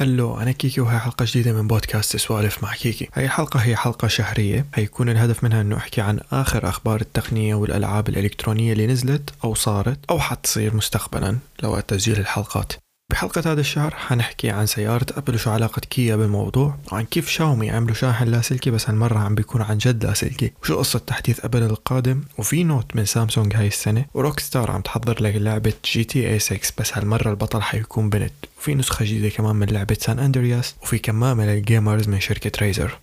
Hello أنا كيكي وهي حلقة جديدة من بودكاست سوالف مع كيكي. هاي الحلقة هي حلقة شهرية. هيكون الهدف منها أنه أحكي عن آخر أخبار التقنية والألعاب الإلكترونية اللي نزلت أو صارت أو حتصير مستقبلا لوقت تسجيل الحلقات. بحلقة هذا الشهر حنحكي عن سيارة أبل وشو علاقة كيا بالموضوع وعن كيف شاومي عملوا شاحن لاسلكي بس هالمرة عم بيكون عن جد لاسلكي وشو قصة تحديث أبل القادم وفي Note من سامسونج هاي السنة وروك ستار عم تحضر لك لعبة GTA 6 بس هالمرة البطل حيكون بنت وفي نسخة جديدة كمان من لعبة سان أندرياس وفي كمامة لل gamers من شركة ريزر.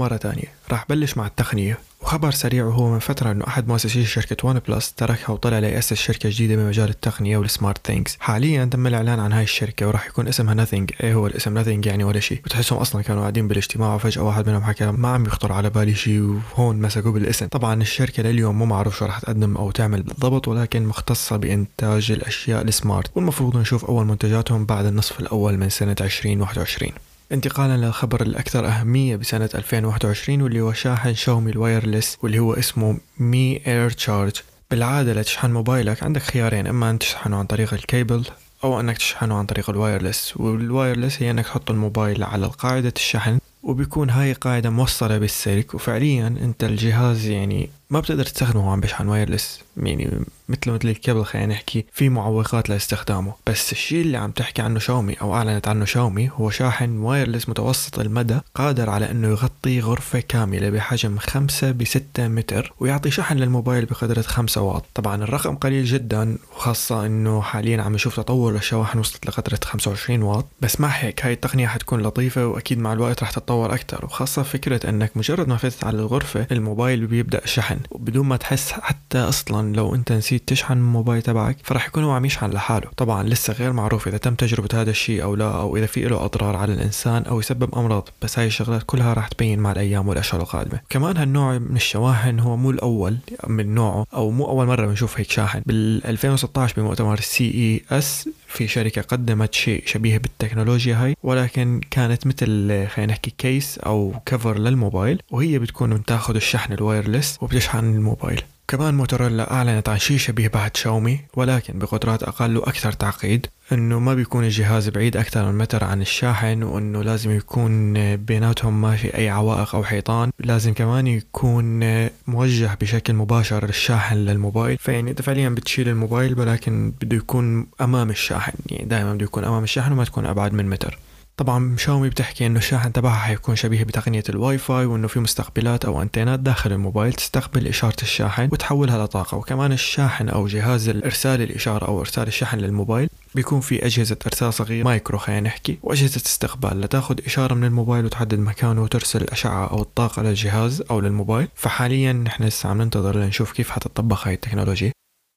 مرة تانية. راح بلش مع التقنية وخبر سريع وهو من فترة إنه أحد مؤسسي شركة OnePlus تركها وطلع ليأسس شركة جديدة بمجال التقنية وال smart things حاليا تم الإعلان عن هاي الشركة وراح يكون اسمها Nothing إيه هو الاسم؟ nothing يعني ولا شيء. بتحسهم أصلا كانوا قاعدين بالاجتماع وفجأة واحد منهم حكى ما عم يخطر على بالي شيء وهون مسكوا بالاسم. طبعا الشركة لليوم مو معروف شو راح تقدم أو تعمل بالضبط ولكن مختصة بإنتاج الأشياء ال smart والمفروض نشوف أول منتجاتهم بعد النصف الأول من سنة 2021 انتقالا للخبر الأكثر أهمية بسنة 2021 واللي هو شاحن شاومي ال wireless واللي هو اسمه Mi Air Charge. بالعادة لتشحن موبايلك عندك خيارين إما أن تشحنه عن طريق الكيبل أو أنك تشحنه عن طريق ال wireless. وال wireless هي أنك تحط الموبايل على قاعدة الشحن وبيكون هاي قاعدة موصلة بالسلك. وفعليا أنت الجهاز يعني ما بتقدر تستخدمه عم بشحن wireless يعني مثل مثل الكابل خلينا نحكي في معوقات لاستخدامه. بس الشيء اللي عم تحكي عنه شاومي أو أعلنت عنه شاومي هو شاحن wireless متوسط المدى قادر على إنه يغطي غرفة كاملة بحجم 5 ب 6 متر ويعطي شحن للموبايل بقدرة 5 واط. طبعا الرقم قليل جدا وخاصة إنه حاليا عم نشوف تطور للشواحن وصلت لقدرة 25 واط. بس مع هيك هاي التقنية حتكون لطيفة وأكيد مع الوقت رح تتطور أكثر وخاصة فكرة إنك مجرد ما فتت على الغرفة الموبايل بيبدأ الشحن بدون ما تحس حتى أصلا لو أنت نسيت تشحن الموبايل تبعك فراح يكون هو عم يشحن لحاله. طبعا لسه غير معروف إذا تم تجربة هذا الشيء أو لا أو إذا في له أضرار على الإنسان أو يسبب أمراض. بس هاي الشغلات كلها راح تبين مع الأيام والأشهر القادمة. كمان هالنوع من الشواحن هو مو الأول من نوعه أو مو أول مرة بنشوف هيك شاحن. بال 2016 بمؤتمر ال CES في شركة قدمت شيء شبيه بالتكنولوجيا هاي ولكن كانت مثل خلينا نحكي كيس أو cover للموبايل وهي بتكون بتاخذ الشحن ال wireless وبتشحن الموبايل. كمان موتوريلا أعلنت عن شيء شبيه بعد شاومي ولكن بقدرات أقل وأكثر تعقيد إنه ما بيكون الجهاز بعيد أكثر من متر عن الشاحن وإنه لازم يكون بيناتهم ما في أي عوائق أو حيطان لازم كمان يكون موجه بشكل مباشر الشاحن للموبايل. فيعني انت فعليا بتشيل الموبايل ولكن بده يكون أمام الشاحن يعني دائما بده يكون أمام الشاحن وما تكون أبعد من متر. طبعا شاومي بتحكي إنه الشاحن تبعها حيكون شبيه بتقنية الواي فاي وإنه في مستقبلات أو أنتينات داخل الموبايل تستقبل إشارة الشاحن وتحولها لطاقة. وكمان الشاحن أو جهاز ارسال الإشارة أو إرسال الشحن للموبايل بيكون في أجهزة إرسال صغيرة مايكرو خلينا نحكي وأجهزة استقبال. لتأخذ إشارة من الموبايل وتحدد مكانه وترسل الأشعة أو الطاقة للجهاز أو للموبايل. فحاليا نحن لسه عم ننتظر لنشوف كيف حتطبق هاي التكنولوجيا.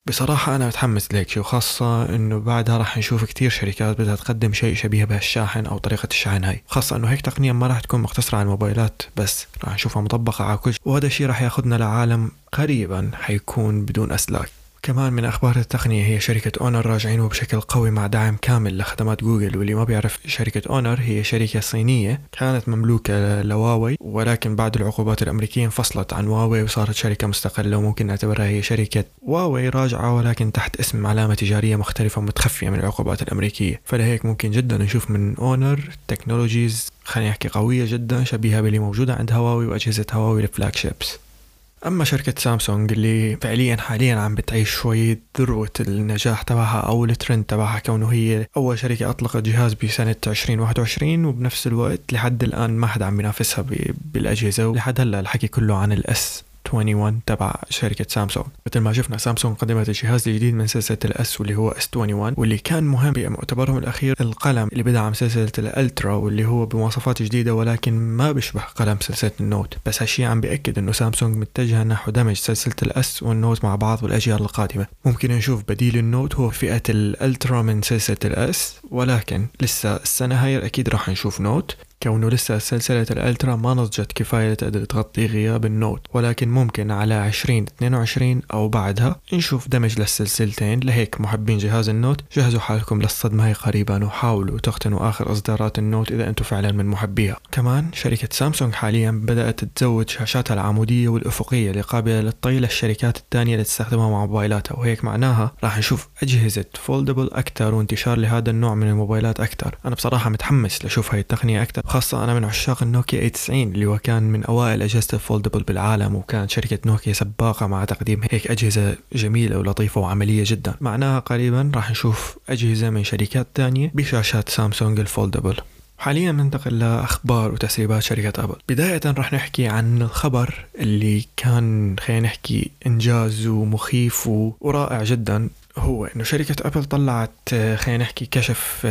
بصراحة أنا متحمس ليك وخاصة إنه بعدها راح نشوف كتير شركات بدها تقدم شيء شبيه بهالشاحن أو طريقة الشحن هاي. خاصة إنه هيك تقنية ما راح تكون مقتصرة على الموبايلات بس راح نشوفها مطبقة على كل شيء وهذا الشيء راح ياخذنا لعالم قريبا حيكون بدون أسلاك. كمان من أخبار التقنية هي شركة أونر راجعين بشكل قوي مع دعم كامل لخدمات جوجل واللي ما بيعرف شركة أونر هي شركة صينية كانت مملوكة لهواوي ولكن بعد العقوبات الأمريكية انفصلت عن هواوي وصارت شركة مستقلة وممكن نعتبرها هي شركة هواوي راجعة ولكن تحت اسم علامة تجارية مختلفة متخفية من العقوبات الأمريكية. فلهيك ممكن جدا نشوف من أونر technologies خلينا نحكي قوية جدا شبيهة باللي موجودة عند هواوي وأجهزة هواوي ال flagships أما شركة سامسونج اللي فعليا حاليا عم بتعيش شوية ذروة النجاح تبعها أو الترند تبعها كونه هي أول شركة أطلقت جهاز بسنة 2021 وبنفس الوقت لحد الآن ما حدا عم بينافسها بالأجهزة ولحد هلأ الحكي كله عن ال S 21 تبع شركة سامسونج. مثل ما شفنا سامسونج قدمت الجهاز الجديد من سلسلة ال S واللي هو S 21 واللي كان مهم بمؤتمرهم الأخير القلم اللي بدعم سلسلة ال Ultra واللي هو بمواصفات جديدة ولكن ما بيشبه قلم سلسلة ال Note. بس هالشي عم بيأكد إنه سامسونج متجهة نحو دمج سلسلة ال S وال Note مع بعض والاجيال القادمة. ممكن نشوف بديل ال Note هو فئة ال Ultra من سلسلة ال S ولكن لسه السنة هاي أكيد راح نشوف Note. كونه لسه سلسلة ال Ultra ما نضجت كفاية تقدر تغطي غياب ال Note ولكن ممكن على 2022 أو بعدها نشوف دمج للسلسلتين لهيك محبين جهاز ال Note. جهزوا حالكم للصدمة هي قريبا وحاولوا تقتنوا آخر إصدارات النوت إذا أنتم فعلا من محبيها. كمان شركة سامسونج حاليا بدأت تزود شاشاتها العمودية والأفقية اللي قابلة للطي للشركات الثانية اللي تستخدمها مع موبايلاتها وهيك معناها راح نشوف أجهزة foldable أكثر وانتشار لهذا النوع من الموبايلات أكثر. أنا بصراحة متحمس لشوف هاي التقنية أكثر. خاصة أنا من عشاق النوكيا 90 اللي هو كان من أوائل أجهزة ال foldable بالعالم وكانت شركة نوكيا سباقة مع تقديم هيك أجهزة جميلة ولطيفة وعملية جدا. معناها قريبا راح نشوف أجهزة من شركات تانية بشاشات سامسونج ال foldable حاليا ننتقل لأخبار وتسريبات شركة أبل بداية رح نحكي عن الخبر اللي كان خلينا نحكي إنجاز ومخيف ورائع جدا. هو إنه شركة ابل طلعت آه، خلينا نحكي كشف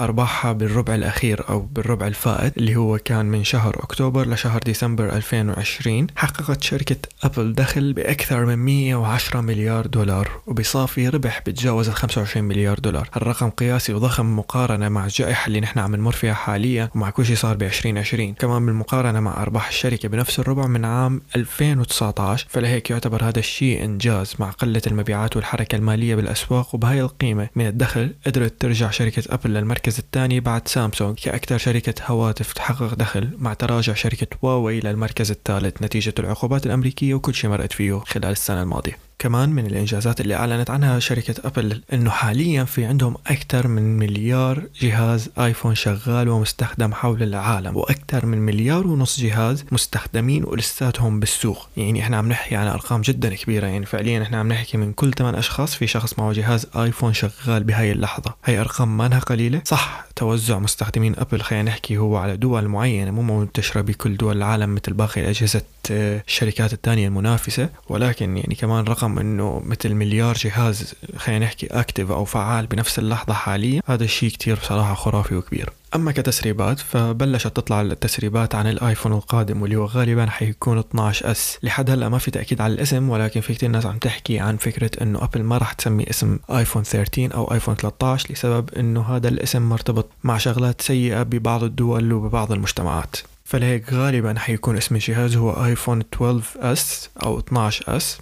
أرباحها بالربع الأخير أو بالربع الفائت اللي هو كان من شهر أكتوبر لشهر ديسمبر 2020 حققت شركة أبل دخل بأكثر من 110 مليار دولار وبصافي ربح بتجاوز ال 25 مليار دولار. الرقم قياسي وضخم مقارنة مع الجائحة اللي نحن عم نمر فيها حاليا ومع كل شيء صار ب 2020 كمان بالمقارنة مع أرباح الشركة بنفس الربع من عام 2019 فلهيك يعتبر هذا الشيء إنجاز مع قلة المبيعات والحركة المالية بالأسواق وبهاي القيمة من الدخل قدرت ترجع شركة أبل للمركز الثاني بعد سامسونج كأكثر شركة هواتف تحقق دخل مع تراجع شركة هواوي للمركز الثالث نتيجة العقوبات الأمريكية وكل شيء مرقت فيه خلال السنة الماضية. كمان من الإنجازات اللي أعلنت عنها شركة أبل إنه حاليا في عندهم أكثر من مليار جهاز آيفون شغال ومستخدم حول العالم وأكثر من مليار ونص جهاز مستخدمين ولساتهم بالسوق. يعني إحنا عم نحكي عن أرقام جدا كبيرة. يعني فعليا إحنا عم نحكي من كل 8 أشخاص في شخص معه جهاز آيفون شغال بهاي اللحظة. هاي أرقام ما انها قليلة. صح توزع مستخدمين أبل خلينا نحكي هو على دول معينة مو منتشرة بكل دول العالم مثل باقي أجهزة آه، الشركات الثانية المنافسة. ولكن يعني كمان رقم رقم إنه مثل مليار جهاز خلينا نحكي active أو فعال بنفس اللحظة حاليا هذا الشيء كتير بصراحة خرافي وكبير. أما كتسريبات فبلشت تطلع التسريبات عن الآيفون القادم واللي هو غالبا حيكون 12 S. لحد هلأ ما في تأكيد على الاسم ولكن في كتير ناس عم تحكي عن فكرة إنه ابل ما راح تسمي اسم آيفون 13 أو آيفون 13 لسبب إنه هذا الاسم مرتبط مع شغلات سيئة ببعض الدول وببعض المجتمعات. فلهيك غالبا حيكون اسم الجهاز هو آيفون 12 S أو 12 S.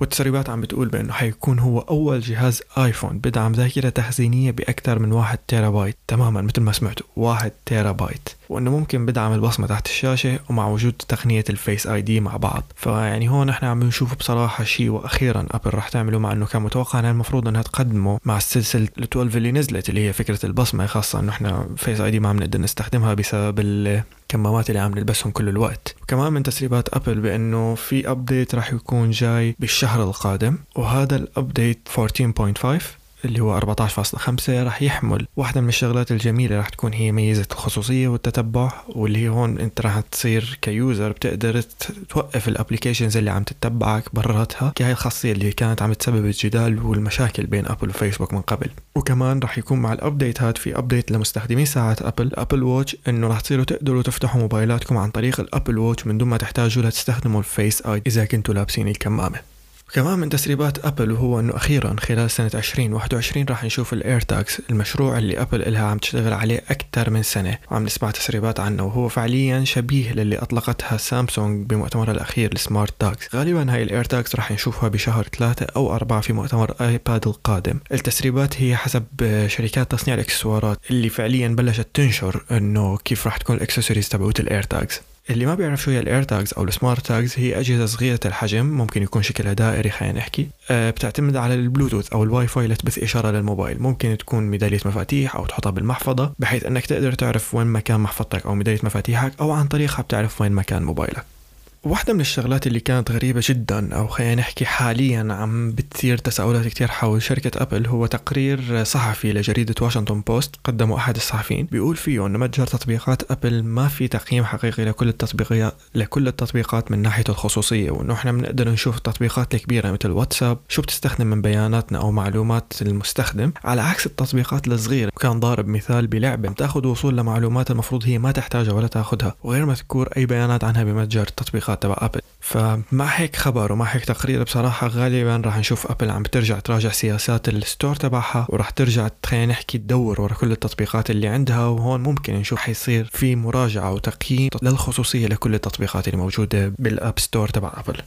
والتسريبات عم بتقول بأنه حيكون هو أول جهاز آيفون بدعم ذاكرة تخزينية بأكثر من واحد تيرا بايت تماما مثل ما سمعتوا واحد تيرا بايت وإنه ممكن بدعم البصمة تحت الشاشة ومع وجود تقنية ال Face ID مع بعض. فيعني هون إحنا عم نشوف بصراحة شيء وأخيرا أبل رح تعمله مع إنه كان متوقع إنها المفروض إنها تقدمه مع السلسلة ال 12 اللي نزلت اللي هي فكرة البصمة خاصة إنه إحنا Face ID ما عم نقدر نستخدمها بسبب الكمامات اللي عم نلبسهم كل الوقت. وكمان من تسريبات أبل بإنه في update راح يكون جاي بالشهر القادم وهذا ال update 14.5 اللي هو 14.5 راح يحمل واحدة من الشغلات الجميلة راح تكون هي ميزة الخصوصية والتتبع واللي هي هون انت راح تصير ك user بتقدر توقف ال applications اللي عم تتبعك براتها كهي الخاصية اللي كانت عم تسبب الجدال والمشاكل بين ابل وفيسبوك من قبل. وكمان راح يكون مع ال update هاد في update لمستخدمي ساعات ابل Apple Watch إنه راح تصيروا تقدروا تفتحوا موبايلاتكم عن طريق ال Apple Watch من دون ما تحتاجوا لتستخدموا ال Face ID إذا كنتوا لابسين الكمامة. وكمان من تسريبات أبل وهو إنه أخيرا خلال سنة 2021 راح نشوف ال AirTags المشروع اللي أبل إلها عم تشتغل عليه أكثر من سنة. وعم نسمع تسريبات عنه وهو فعليا شبيه للي أطلقتها سامسونج بمؤتمرها الأخير ال SmartTags. غالبا هاي ال AirTags راح نشوفها بشهر ثلاثة أو أربعة في مؤتمر آيباد القادم. التسريبات هي حسب شركات تصنيع الإكسسوارات اللي فعليا بلشت تنشر إنه كيف راح تكون الإكسسوارز تبعوت ال AirTags اللي ما بيعرف شو هي ال AirTags أو ال SmartTags هي أجهزة صغيرة الحجم ممكن يكون شكلها دائري خلينا نحكي. أه بتعتمد على البلوتوث أو الواي فاي لتبث إشارة للموبايل. ممكن تكون ميدالية مفاتيح أو تحطها بالمحفظة بحيث إنك تقدر تعرف وين مكان محفظتك أو ميدالية مفاتيحك أو عن طريقها بتعرف وين مكان موبايلك. واحدة من الشغلات اللي كانت غريبة جدا أو خلينا نحكي حاليا عم بتثير تساؤلات كتير حول شركة أبل هو تقرير صحفي لجريدة واشنطن بوست قدمه أحد الصحفيين. بيقول فيه أنه متجر تطبيقات أبل ما في تقييم حقيقي لكل التطبيقات لكل التطبيقات من ناحية الخصوصية وأنه إحنا بنقدر نشوف التطبيقات الكبيرة مثل واتساب شو بتستخدم من بياناتنا أو معلومات المستخدم. على عكس التطبيقات الصغيرة كان ضارب مثال بلعبة بتأخذ وصول لمعلومات المفروض هي ما تحتاجها ولا تأخذها وغير مذكور أي بيانات عنها بمتجر التطبيقات التطبيقات تبع ابل فمع هيك خبر ومع هيك تقرير بصراحة غالبا راح نشوف ابل عم بترجع تراجع سياسات ال store تبعها وراح ترجع خلينا نحكي تدور ورا كل التطبيقات اللي عندها وهون ممكن نشوف حيصير في مراجعة وتقييم للخصوصية لكل التطبيقات اللي موجودة بال App Store تبع ابل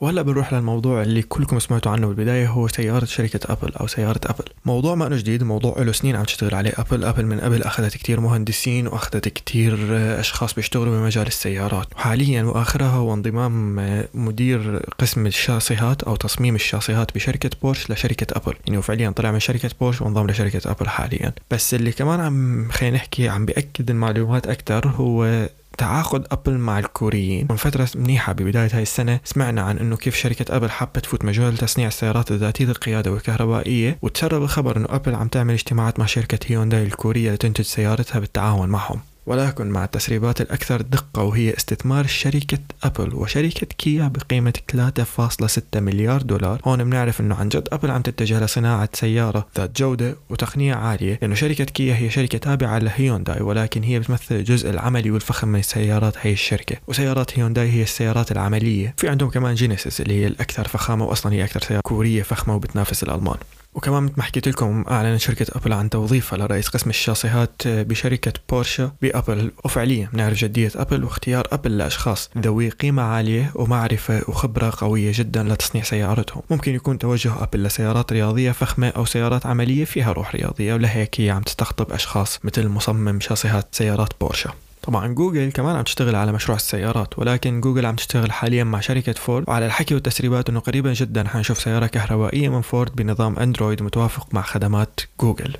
وهلا بنروح للموضوع اللي كلكم سمعتوا عنه بالبداية هو سيارة شركة أبل أو سيارة أبل. موضوع ما انه جديد موضوع له سنين عم تشتغل عليه أبل. أبل من قبل أخذت كتير مهندسين وأخذت كتير أشخاص بيشتغلوا بمجال السيارات. وحاليا وآخرها هو انضمام مدير قسم الشاصيات أو تصميم الشاصيات بشركة بورش لشركة أبل. يعني فعليا طلع من شركة بورش وانضم لشركة أبل حاليا. بس اللي كمان عم خلينا نحكي عم بيأكد المعلومات أكثر هو تعاقد أبل مع الكوريين. من فترة منيحة ببداية هاي السنة سمعنا عن إنه كيف شركة أبل حابه تفوت مجال تصنيع السيارات ذاتيه القياده والكهربائيه وتسرب الخبر إنه أبل عم تعمل اجتماعات مع شركة هيونداي الكورية لتنتج سيارتها بالتعاون معهم. ولكن مع التسريبات الأكثر دقة وهي استثمار شركة أبل وشركة كيا بقيمة 3.6 مليار دولار. هون بنعرف أنه عن جد أبل عم تتجه لصناعة سيارة ذات جودة وتقنية عالية. لأنه شركة كيا هي شركة تابعة لهيونداي ولكن هي بتمثل الجزء العملي والفخم من سيارات هي الشركة. وسيارات هيونداي هي السيارات العملية. في عندهم كمان جينيسيس اللي هي الأكثر فخامة وأصلا هي أكثر سيارة كورية فخمة وبتنافس الألمان. وكمان مثل ما حكيت لكم أعلنت شركة أبل عن توظيفها لرئيس قسم الشاصيات بشركة بورشه بأبل. وفعليا نعرف جدية أبل واختيار أبل لأشخاص ذوي قيمة عالية ومعرفة وخبرة قوية جدا لتصنيع سيارتهم. ممكن يكون توجه أبل لسيارات رياضية فخمة أو سيارات عملية فيها روح رياضية ولهيك هي عم تستقطب أشخاص مثل مصمم شاصيات سيارات بورشه طبعا جوجل كمان عم تشتغل على مشروع السيارات ولكن جوجل عم تشتغل حاليا مع شركة فورد وعلى الحكي والتسريبات إنه قريبا جدا حنشوف سيارة كهربائية من فورد بنظام أندرويد متوافق مع خدمات جوجل.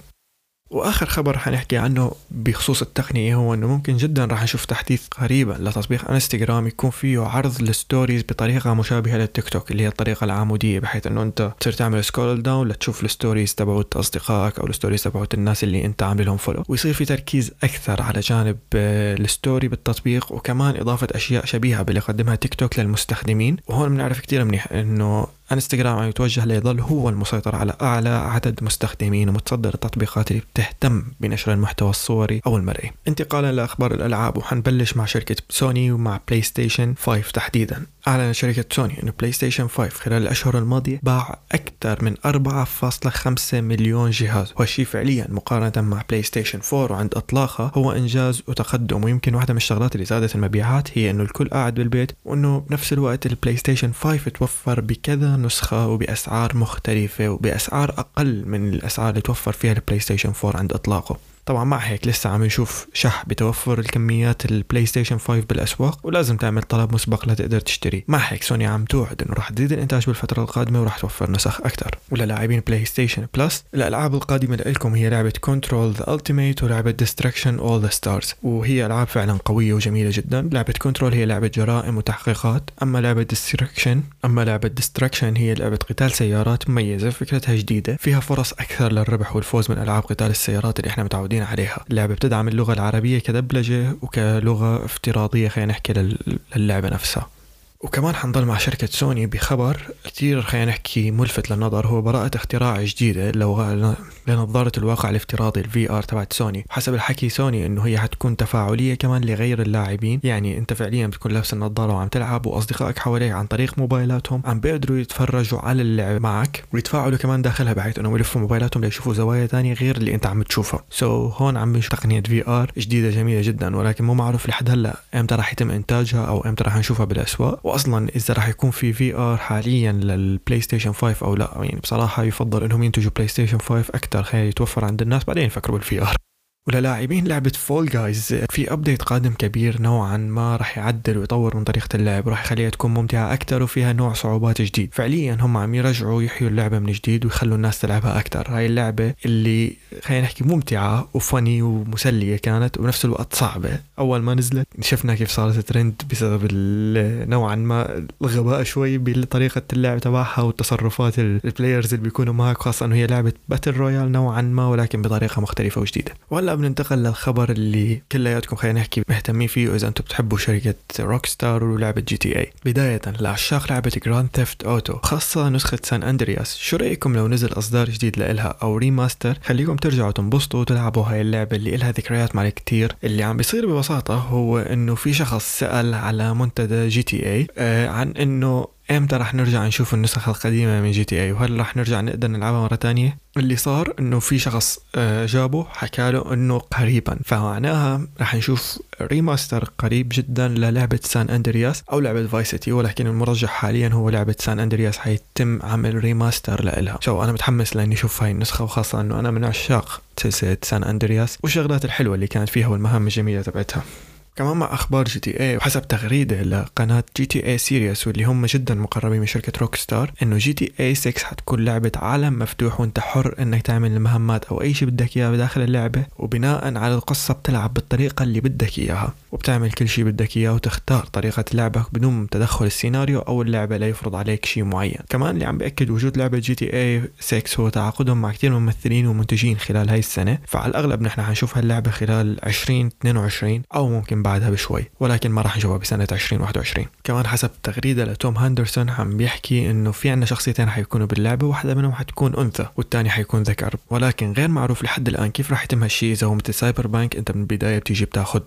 وآخر خبر حنحكي عنه بخصوص التقنية هو إنه ممكن جدا راح نشوف تحديث قريبا لتطبيق انستغرام يكون فيه عرض ال stories بطريقة مشابهة للتيك توك اللي هي الطريقة العمودية بحيث إنه أنت تصير تعمل scroll down لتشوف ال stories تبعت أصدقائك أو ال stories تبعت الناس اللي أنت عامل لهم follow ويصير في تركيز أكثر على جانب آه، ال story بالتطبيق وكمان إضافة أشياء شبيهة باللي قدمها تيك توك للمستخدمين. وهون بنعرف كثير منيح إنه إنستغرام عم يتوجه ليظل هو المسيطر على أعلى عدد مستخدمين ومتصدر التطبيقات اللي بتهتم بنشر المحتوى الصوري أو المرئي. انتقالا لأخبار الألعاب وحنبلش مع شركة سوني ومع بلاي ستيشن 5 تحديدا. اعلنت شركة سوني إنه بلاي ستيشن 5 خلال الأشهر الماضية باع أكثر من 4.5 مليون جهاز وهالشيء فعليا مقارنة مع بلاي ستيشن 4 وعند إطلاقها هو إنجاز وتقدم ويمكن واحدة من الشغلات اللي زادت المبيعات هي إنه الكل قاعد بالبيت وإنه بنفس الوقت البلاي ستيشن 5 توفر بكذا نسخة وبأسعار مختلفة وبأسعار أقل من الأسعار اللي توفر فيها البلاي ستيشن 4 عند إطلاقه. طبعا مع هيك لسه عم نشوف شح بتوفر الكميات البلاي ستيشن 5 بالأسواق ولازم تعمل طلب مسبق لتقدر تشتري. مع هيك سوني عم توعد إنه راح تزيد الإنتاج بالفترة القادمة وراح توفر نسخ أكثر وللاعبين PlayStation Plus الألعاب القادمة لكم هي لعبة Control The Ultimate ولعبة Destruction AllStars وهي ألعاب فعلا قوية وجميلة جدا. لعبة Control هي لعبة جرائم وتحقيقات. أما لعبة Destruction أما لعبة Destruction هي لعبة قتال سيارات مميزة فكرتها جديدة فيها فرص أكثر للربح والفوز من ألعاب قتال السيارات اللي إحنا متعودين عليها. اللعبة بتدعم اللغة العربية كدبلجة وكلغة افتراضية خلينا نحكي للعبة نفسها. وكمان حنضل مع شركة سوني بخبر كتير خلينا نحكي ملفت للنظر. هو براءة اختراع جديدة لو لنظارة الواقع الافتراضي ال VR تبعت سوني. حسب الحكي سوني إنه هي حتكون تفاعلية كمان لغير اللاعبين. يعني أنت فعليا بتكون لابس النظارة وعم تلعب وأصدقائك حواليك عن طريق موبايلاتهم. عم بيقدروا يتفرجوا على اللعب معك ويتفاعلوا كمان داخلها بحيث إنهم يلفوا موبايلاتهم ليشوفوا زوايا تانية غير اللي أنت عم تشوفها. so, هون عم بنشوف تقنية VR جديدة جميلة جدا ولكن مو معروف لحد هلأ إمتى راح يتم إنتاجها أو إمتى راح نشوفها بالأسواق. واصلا إذا راح يكون في VR حاليا للبلاي ستيشن 5 أو لا يعني بصراحة يفضل إنهم ينتجوا بلاي ستيشن 5 أكثر خلي يتوفر عند الناس بعدين يفكروا بال VR وللاعبين لعبة Fall Guys في update قادم كبير نوعا ما راح يعدل ويطور من طريقة اللعب وراح يخليها تكون ممتعة أكثر وفيها نوع صعوبات جديد. فعليا هم عم يرجعوا يحيوا اللعبة من جديد ويخلوا الناس تلعبها أكثر. هاي اللعبة اللي خلينا نحكي ممتعة و funny ومسلية كانت وبنفس الوقت صعبة. أول ما نزلت شفنا كيف صارت ترند بسبب نوعا ما الغباء شوي بطريقة اللعب تبعها والتصرفات ال players اللي بيكونوا معك خاصة أنه هي لعبة battle royale نوعا ما ولكن بطريقة مختلفة وجديدة. بننتقل للخبر اللي كلياتكم خلينا نحكي مهتمين فيه إذا أنتم بتحبوا شركة Rockstar ولعبة GTA بداية لعشاق لعبة Grand Theft Auto خاصة نسخة سان اندرياس شو رأيكم لو نزل إصدار جديد لإلها أو remaster خليكم ترجعوا تنبسطوا وتلعبوا هاي اللعبة اللي إلها ذكريات مع كتير اللي عم بيصير ببساطة هو إنه في شخص سأل على منتدى GTA آه عن إنه إمتى رح نرجع نشوف النسخ القديمة من GTA وهل رح نرجع نقدر نلعبها مرة تانية. اللي صار إنه في شخص آه، جابه حكى له إنه قريبا. فمعناها رح نشوف remaster قريب جدا للعبة سان اندرياس أو لعبة Vice City ولكن المرجح حاليا هو لعبة سان اندرياس حيتم عمل remaster لها so أنا متحمس لإني أشوف هاي النسخة وخاصة إنه أنا من عشاق سلسلة سان اندرياس والشغلات الحلوة اللي كانت فيها والمهام الجميلة تبعتها. كمان مع أخبار GTA وحسب تغريدة لقناة GTA Series واللي هم جدا مقربين من شركة روك ستار إنه GTA 6 حتكون لعبة عالم مفتوح وأنت حر إنك تعمل المهمات أو أي شيء بدك إياه بداخل اللعبة وبناء على القصة بتلعب بالطريقة اللي بدك إياها وبتعمل كل شيء بدك إياه وتختار طريقة لعبك بدون تدخل السيناريو أو اللعبة لا يفرض عليك شيء معين. كمان اللي عم بياكد وجود لعبة GTA 6 هو تعاقدهم مع كثير ممثلين ومنتجين خلال هاي السنة فعلى الأغلب نحن حنشوف هاللعبة خلال 2022 أو ممكن بعدها بشوي ولكن ما راح نشوفها بسنة 2021 كمان حسب تغريدة لتوم هاندرسون عم بيحكي إنه في عنا شخصيتين حيكونوا باللعبة واحدة منهم حتكون أنثى والثاني حيكون ذكر. ولكن غير معروف لحد الآن كيف راح يتم هالشيء إذا هو مثل سايبر بانك أنت من البداية بتيجي بتاخذ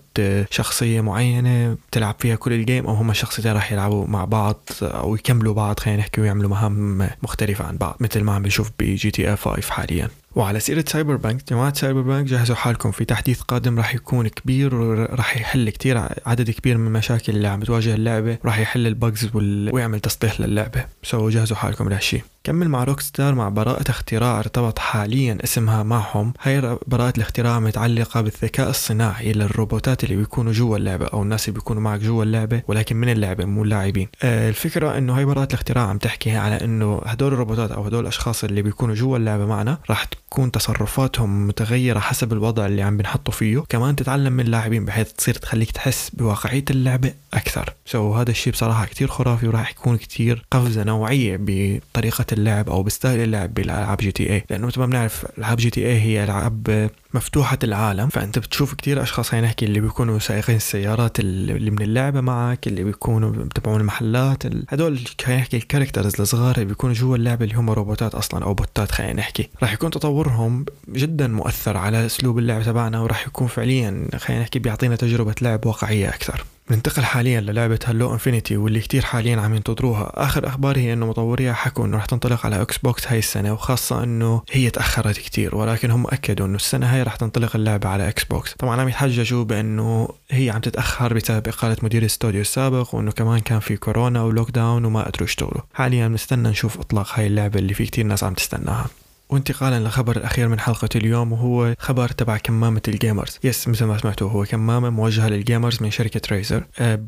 شخصية معينة بتلعب فيها كل ال game أو هم الشخصيتين راح يلعبوا مع بعض أو يكملوا بعض خلينا نحكي ويعملوا مهام مختلفة عن بعض مثل ما عم بنشوف ب GTA 5 حاليا. وعلى سيرة سايبر بانك جماعة سايبر بانك جهزوا حالكم في تحديث قادم راح يكون كبير وراح يحل كتير عدد كبير من المشاكل اللي عم بتواجه اللعبة راح يحل ال bugs وال... ويعمل تصليح للعبة. so جهزوا حالكم لهالشي. كمل مع روك ستار مع براءة اختراع ارتبط حاليا اسمها معهم. هاي براءة الاختراع متعلقة بالذكاء الصناعي للروبوتات اللي بيكونوا جوا اللعبة أو الناس اللي بيكونوا معك جوا اللعبة ولكن من اللعبة مو اللاعبين. آه الفكرة إنه هاي براءة الاختراع عم تحكي على إنه هدول الروبوتات أو هدول الأشخاص اللي بيكونوا جوا اللعبة معنا راح تكون تصرفاتهم متغيرة حسب الوضع اللي عم بنحطه فيه. كمان تتعلم من اللاعبين بحيث تصير تخليك تحس بواقعية اللعبة أكثر. so so, هذا الشيء بصراحة كتير خرافي وراح يكون كتير قفزة نوعية بطريقة اللعب أو ب style اللعب بالألعاب GTA لأنه مثل ما بنعرف ألعاب GTA هي ألعاب مفتوحة العالم. فأنت بتشوف كتير أشخاص خلينا نحكي اللي بيكونوا سائقين السيارات اللي من اللعبة معك اللي بيكونوا بتبعون المحلات هدول خلينا نحكي ال characters الصغار اللي بيكونوا جوا اللعبة اللي هم روبوتات أصلا أو بوتات خلينا نحكي. راح يكون تطورهم جدا مؤثر على أسلوب اللعب تبعنا وراح يكون فعليا خلينا نحكي بيعطينا تجربة لعب واقعية أكثر. ننتقل حاليا للعبة هالو انفينيتي واللي كتير حاليا عم ينتظروها. آخر أخبار هي إنه مطوريها حكوا انه رح تنطلق على إكس بوكس هاي السنة وخاصة إنه هي تأخرت كتير ولكن هم أكدوا إنه السنة هاي رح تنطلق اللعبة على إكس بوكس طبعا عم يتحججوا بإنه هي عم تتأخر بسبب إقالة مدير الاستوديو السابق وإنه كمان كان في كورونا و lockdown وما قدروا يشتغلوا. حاليا بنستنى نشوف إطلاق هاي اللعبة اللي في كتير ناس عم تستناها. وانتقالا للخبر الأخير من حلقة اليوم وهو خبر تبع كمامة ال gamers. yes مثل ما سمعتوا هو كمامة موجهة لل gamers من شركة ريزر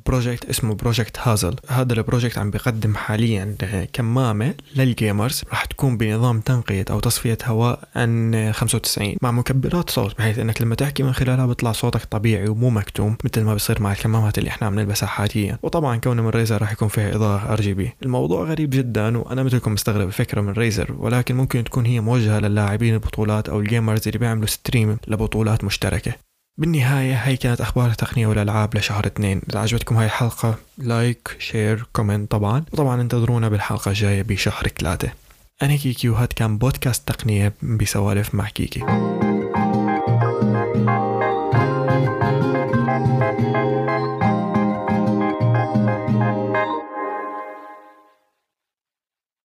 project اسمه Project Hazel هذا ال project عم بيقدم حاليا كمامة لل gamers. راح تكون بنظام تنقية أو تصفية هواء N95 مع مكبرات صوت بحيث إنك لما تحكي من خلالها بيطلع صوتك طبيعي ومو مكتوم مثل ما بصير مع الكمامات اللي إحنا عم نلبسها حاليا. وطبعا كونه من ريزر راح يكون فيها إضاءة RGB الموضوع غريب جدا وأنا مثلكم مستغرب الفكرة من ريزر ولكن ممكن تكون هي موجهة للاعبين البطولات أو ال gamers اللي بيعملوا stream لبطولات مشتركة. بالنهاية هاي كانت أخبار التقنية والألعاب لشهر اثنين. إذا عجبتكم هاي الحلقة like share comment طبعا. وطبعا انتظرونا بالحلقة الجاية بشهر ثلاثة. أنا كيكي وهذا كان بودكاست تقنية بسوالف مع كيكي.